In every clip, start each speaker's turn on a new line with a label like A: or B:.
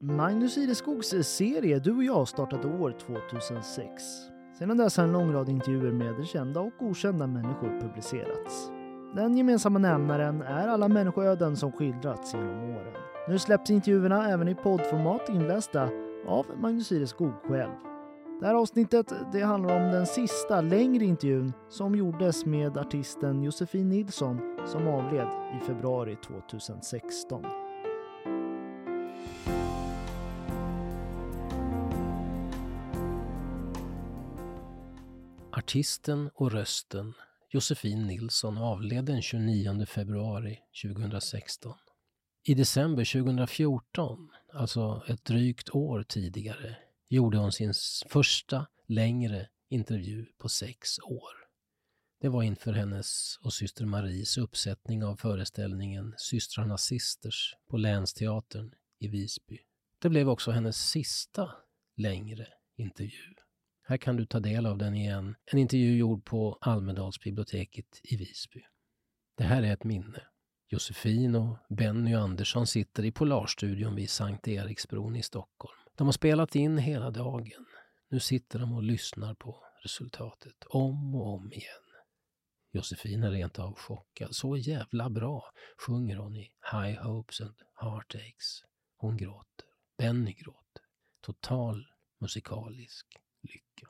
A: Magnus Ireskogs serie Du och jag startade år 2006. Sedan dess har en lång rad intervjuer med kända och okända människor publicerats. Den gemensamma nämnaren är alla människoöden som skildrats genom åren. Nu släpps intervjuerna även i poddformat inlästa av Magnus Ireskog själv. Det här avsnittet det handlar om den sista längre intervjun som gjordes med artisten Josefin Nilsson som avled i februari 2016.
B: Artisten och rösten Josefin Nilsson avled den 29 februari 2016. I december 2014, alltså ett drygt år tidigare, gjorde hon sin första längre intervju på sex år. Det var inför hennes och syster Maries uppsättning av föreställningen Systrarna Sisters på Länsteatern i Visby. Det blev också hennes sista längre intervju. Här kan du ta del av den igen. En intervju gjord på Almedalsbiblioteket i Visby. Det här är ett minne. Josefin och Benny Andersson sitter i Polarstudion vid Sankt Eriksbron i Stockholm. De har spelat in hela dagen. Nu sitter de och lyssnar på resultatet om och om igen. Josefin är rent av chockad. Så jävla bra sjunger hon i High Hopes and Heartaches. Hon gråter. Benny gråter. Total musikalisk lycka.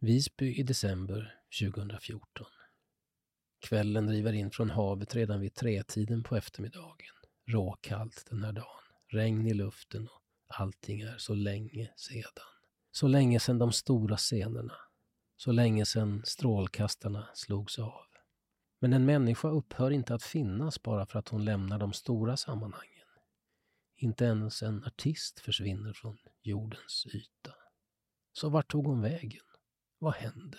B: Visby i december 2014. Kvällen driver in från havet redan vid tretiden på eftermiddagen. Råkallt den här dagen. Regn i luften och allting är så länge sedan. Så länge sedan de stora scenerna. Så länge sedan strålkastarna slogs av. Men en människa upphör inte att finnas bara för att hon lämnar de stora sammanhangen. Inte ens en artist försvinner från jordens yta. Så vart tog hon vägen? Vad hände?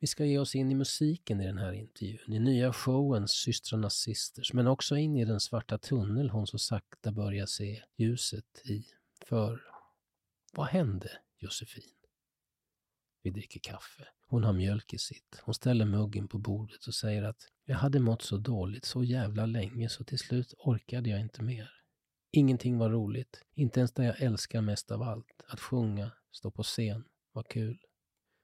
B: Vi ska ge oss in i musiken i den här intervjun, i nya showen Systrarna Sisters, men också in i den svarta tunnel hon så sakta börjar se ljuset i. För vad hände, Josefin? Vi dricker kaffe. Hon har mjölk i sitt. Hon ställer muggen på bordet och säger att jag hade mått så dåligt så jävla länge så till slut orkade jag inte mer. Ingenting var roligt, inte ens det jag älskar mest av allt, att sjunga, stå på scen, var kul.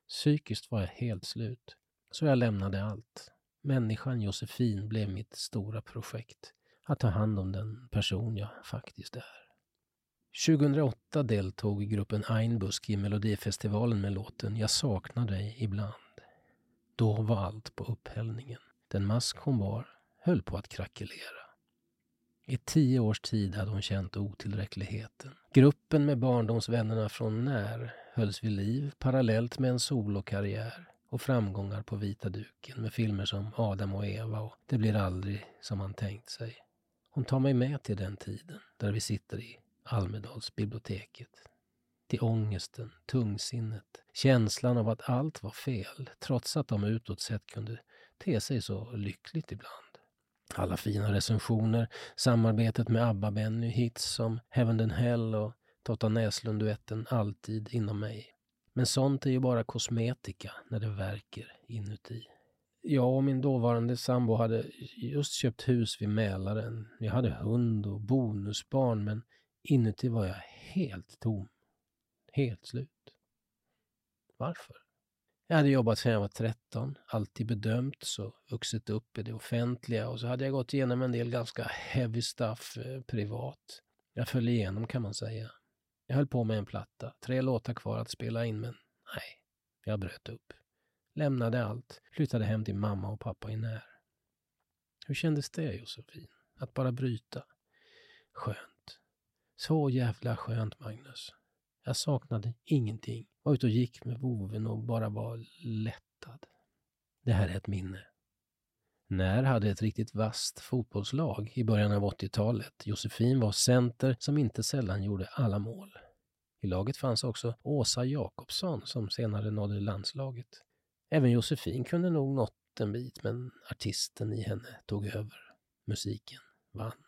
B: Psykiskt var jag helt slut, så jag lämnade allt. Människan Josefin blev mitt stora projekt, att ta hand om den person jag faktiskt är. 2008 deltog gruppen Einbusk i Melodifestivalen med låten Jag saknar dig ibland. Då var allt på upphällningen. Den mask hon bar höll på att krackelera. I tio års tid hade hon känt otillräckligheten. Gruppen med barndomsvännerna från när hölls vid liv parallellt med en solokarriär och framgångar på vita duken med filmer som Adam och Eva och Det blir aldrig som man tänkt sig. Hon tar mig med till den tiden där vi sitter i Almedalsbiblioteket. Till ångesten, tungsinnet, känslan av att allt var fel trots att de utåt sett kunde te sig så lyckligt ibland. Alla fina recensioner, samarbetet med ABBA-Benny, hits som Heaven and Hell och Totta Näslund-duetten Alltid inom mig. Men sånt är ju bara kosmetika när det verkar inuti. Jag och min dåvarande sambo hade just köpt hus vid Mälaren. Vi hade hund och bonusbarn men inuti var jag helt tom. Helt slut. Varför? Jag hade jobbat sedan jag var 13, alltid bedömts och vuxit upp i det offentliga och så hade jag gått igenom en del ganska heavy stuff eh, privat. Jag föll igenom kan man säga. Jag höll på med en platta, tre låtar kvar att spela in men nej, jag bröt upp. Lämnade allt, flyttade hem till mamma och pappa i när. Hur kändes det Josefin? Att bara bryta? Skönt. Så jävla skönt Magnus. Jag saknade ingenting. Var ute och gick med boven och bara var lättad. Det här är ett minne. När hade ett riktigt vasst fotbollslag i början av 80-talet. Josefin var center som inte sällan gjorde alla mål. I laget fanns också Åsa Jakobsson som senare nådde landslaget. Även Josefin kunde nog nått en bit men artisten i henne tog över. Musiken vann.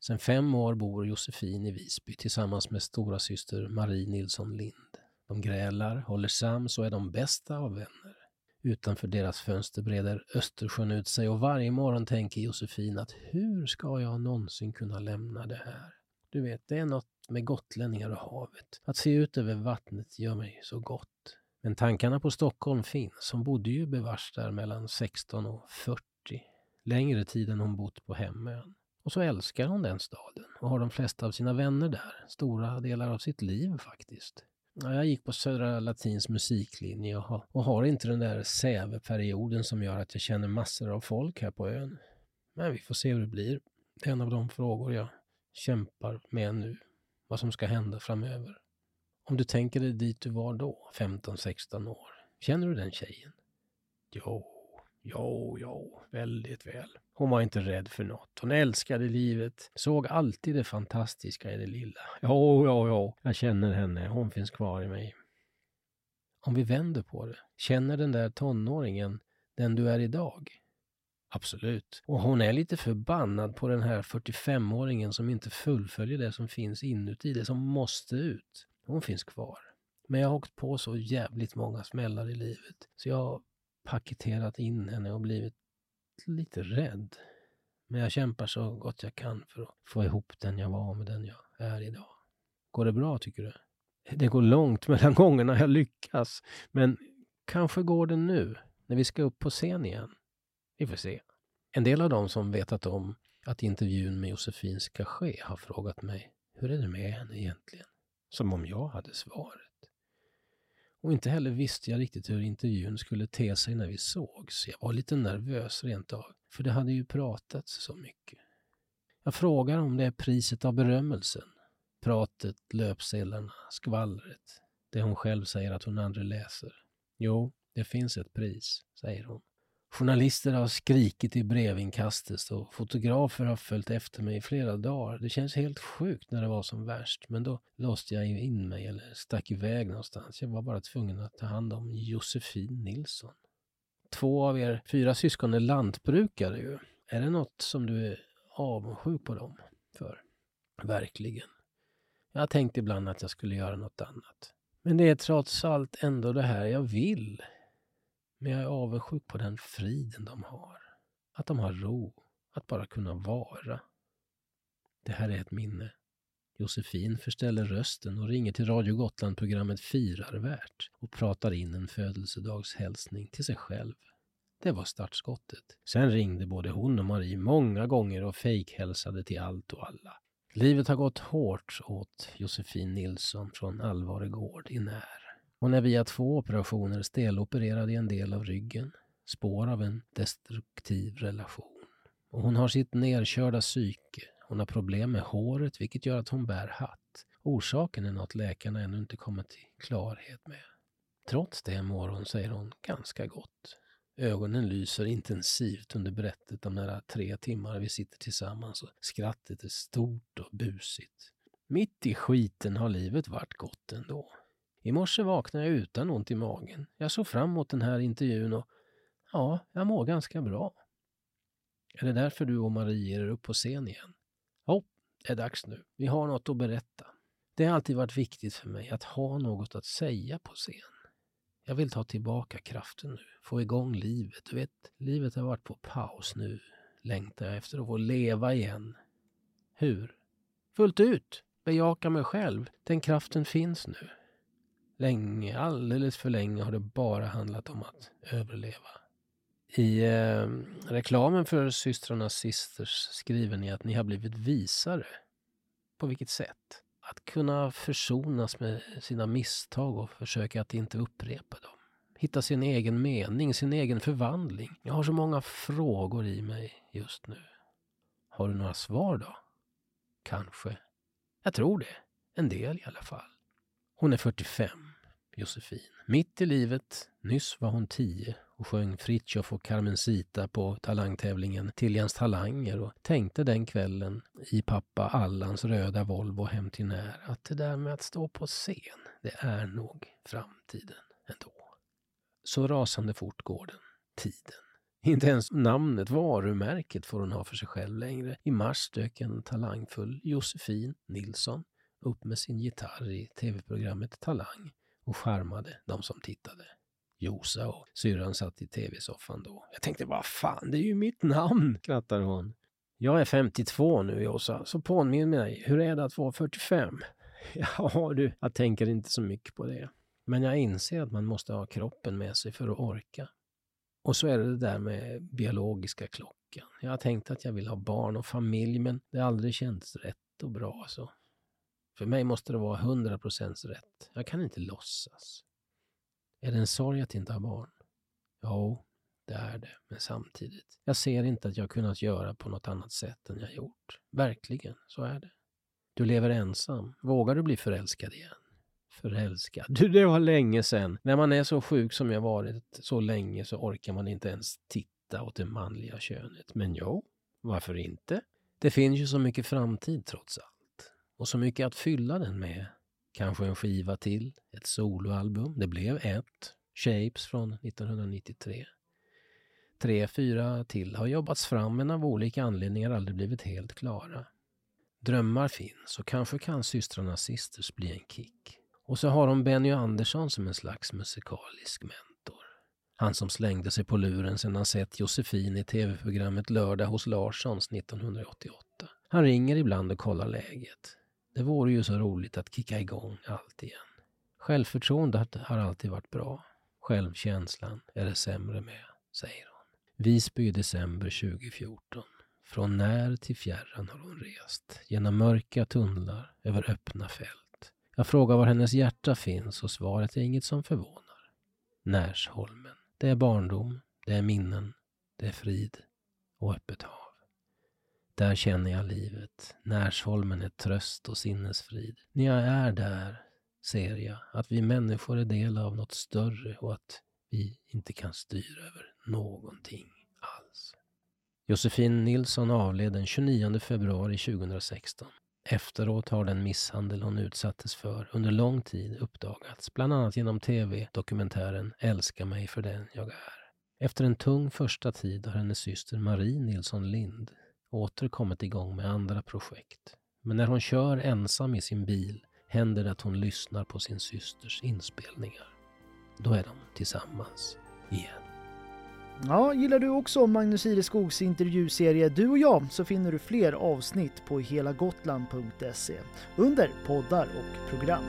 B: Sen fem år bor Josefin i Visby tillsammans med stora syster Marie Nilsson Lind. De grälar, håller sams och är de bästa av vänner. Utanför deras fönster breder Östersjön ut sig och varje morgon tänker Josefin att hur ska jag någonsin kunna lämna det här? Du vet, det är något med gotlänningar och havet. Att se ut över vattnet gör mig så gott. Men tankarna på Stockholm finns. Hon bodde ju bevars där mellan 16 och 40. Längre tid än hon bott på hemön. Och så älskar hon den staden och har de flesta av sina vänner där. Stora delar av sitt liv faktiskt. Jag gick på Södra Latins musiklinje och har, och har inte den där säveperioden som gör att jag känner massor av folk här på ön. Men vi får se hur det blir. Det är en av de frågor jag kämpar med nu. Vad som ska hända framöver. Om du tänker dig dit du var då, 15-16 år. Känner du den tjejen? Jo, jo, jo, väldigt väl. Hon var inte rädd för något. Hon älskade livet, såg alltid det fantastiska i det lilla. Jo, jo, jo, jag känner henne. Hon finns kvar i mig. Om vi vänder på det, känner den där tonåringen den du är idag? Absolut. Och hon är lite förbannad på den här 45-åringen som inte fullföljer det som finns inuti, det som måste ut. Hon finns kvar. Men jag har åkt på så jävligt många smällar i livet, så jag paketerat in henne och blivit lite rädd. Men jag kämpar så gott jag kan för att få ihop den jag var med den jag är idag. Går det bra tycker du? Det går långt mellan gångerna jag lyckas. Men kanske går det nu, när vi ska upp på scen igen. Vi får se. En del av dem som vetat om att intervjun med Josefin ska ske har frågat mig, hur är det med henne egentligen? Som om jag hade svaret. Och inte heller visste jag riktigt hur intervjun skulle te sig när vi sågs. Jag var lite nervös rent av, för det hade ju pratats så mycket. Jag frågar om det är priset av berömmelsen. Pratet, löpsedlarna, skvallret. Det hon själv säger att hon aldrig läser. Jo, det finns ett pris, säger hon. Journalister har skrikit i brevinkastet och fotografer har följt efter mig i flera dagar. Det känns helt sjukt när det var som värst, men då låste jag in mig eller stack iväg någonstans. Jag var bara tvungen att ta hand om Josefin Nilsson. Två av er fyra syskon är lantbrukare ju. Är det något som du är avundsjuk på dem för? Verkligen. Jag har tänkt ibland att jag skulle göra något annat. Men det är trots allt ändå det här jag vill. Men jag är avundsjuk på den friden de har. Att de har ro. Att bara kunna vara. Det här är ett minne. Josefin förställer rösten och ringer till Radio Gotland-programmet Firarvärt och pratar in en födelsedagshälsning till sig själv. Det var startskottet. Sen ringde både hon och Marie många gånger och fejkhälsade till allt och alla. Livet har gått hårt åt Josefin Nilsson från Alvaregård i När. Hon är via två operationer stelopererad i en del av ryggen. Spår av en destruktiv relation. Och hon har sitt nerkörda psyke. Hon har problem med håret vilket gör att hon bär hatt. Orsaken är något läkarna ännu inte kommit till klarhet med. Trots det mår hon, säger hon, ganska gott. Ögonen lyser intensivt under berättet de nära tre timmar vi sitter tillsammans och skrattet är stort och busigt. Mitt i skiten har livet varit gott ändå. I morse vaknade jag utan ont i magen. Jag såg fram emot den här intervjun och ja, jag mår ganska bra. Är det därför du och Marie ger er upp på scen igen? Ja, det är dags nu. Vi har något att berätta. Det har alltid varit viktigt för mig att ha något att säga på scen. Jag vill ta tillbaka kraften nu, få igång livet. Du vet, livet har varit på paus nu. Längtar jag efter att få leva igen. Hur? Fullt ut. Bejaka mig själv. Den kraften finns nu. Länge, alldeles för länge har det bara handlat om att överleva. I eh, reklamen för systrarna Sisters skriver ni att ni har blivit visare. På vilket sätt? Att kunna försonas med sina misstag och försöka att inte upprepa dem. Hitta sin egen mening, sin egen förvandling. Jag har så många frågor i mig just nu. Har du några svar då? Kanske. Jag tror det. En del i alla fall. Hon är 45, Josefin. Mitt i livet, nyss var hon 10 och sjöng Fritiof och Carmencita på talangtävlingen Tiljans talanger och tänkte den kvällen i pappa Allans röda Volvo hem till när att det där med att stå på scen, det är nog framtiden ändå. Så rasande fort går den, tiden. Inte ens namnet, varumärket, får hon ha för sig själv längre. I mars dök en talangfull Josefin Nilsson upp med sin gitarr i tv-programmet Talang och charmade de som tittade. Josa och syrran satt i tv-soffan då. Jag tänkte, vad fan, det är ju mitt namn, skrattar hon. Jag är 52 nu Josa, så påminn mig, hur är det att vara 45? Ja du, jag tänker inte så mycket på det. Men jag inser att man måste ha kroppen med sig för att orka. Och så är det det där med biologiska klockan. Jag har tänkt att jag vill ha barn och familj, men det har aldrig känts rätt och bra så. För mig måste det vara 100% rätt. Jag kan inte låtsas. Är det en sorg att inte ha barn? Jo, det är det, men samtidigt. Jag ser inte att jag kunnat göra på något annat sätt än jag gjort. Verkligen, så är det. Du lever ensam. Vågar du bli förälskad igen? Förälskad? Du, det var länge sedan. När man är så sjuk som jag varit så länge så orkar man inte ens titta åt det manliga könet. Men jo, varför inte? Det finns ju så mycket framtid trots allt. Och så mycket att fylla den med. Kanske en skiva till, ett soloalbum. Det blev ett. Shapes från 1993. Tre, fyra till har jobbats fram men av olika anledningar aldrig blivit helt klara. Drömmar finns och kanske kan systrarna Sisters bli en kick. Och så har de Benny Andersson som en slags musikalisk mentor. Han som slängde sig på luren sedan han sett Josefin i tv-programmet Lördag hos Larssons 1988. Han ringer ibland och kollar läget. Det vore ju så roligt att kicka igång allt igen. Självförtroendet har alltid varit bra. Självkänslan är det sämre med, säger hon. Visby i december 2014. Från när till fjärran har hon rest. Genom mörka tunnlar, över öppna fält. Jag frågar var hennes hjärta finns och svaret är inget som förvånar. Närsholmen. Det är barndom, det är minnen, det är frid och öppet hav. Där känner jag livet. Närsholmen är tröst och sinnesfrid. När jag är där ser jag att vi människor är del av något större och att vi inte kan styra över någonting alls. Josefin Nilsson avled den 29 februari 2016. Efteråt har den misshandel hon utsattes för under lång tid uppdagats, bland annat genom tv-dokumentären Älska mig för den jag är. Efter en tung första tid har hennes syster Marie Nilsson Lind åter kommit igång med andra projekt. Men när hon kör ensam i sin bil händer det att hon lyssnar på sin systers inspelningar. Då är de tillsammans igen.
A: Ja, gillar du också Magnus Ireskogs intervjuserie Du och jag så finner du fler avsnitt på helagotland.se under poddar och program.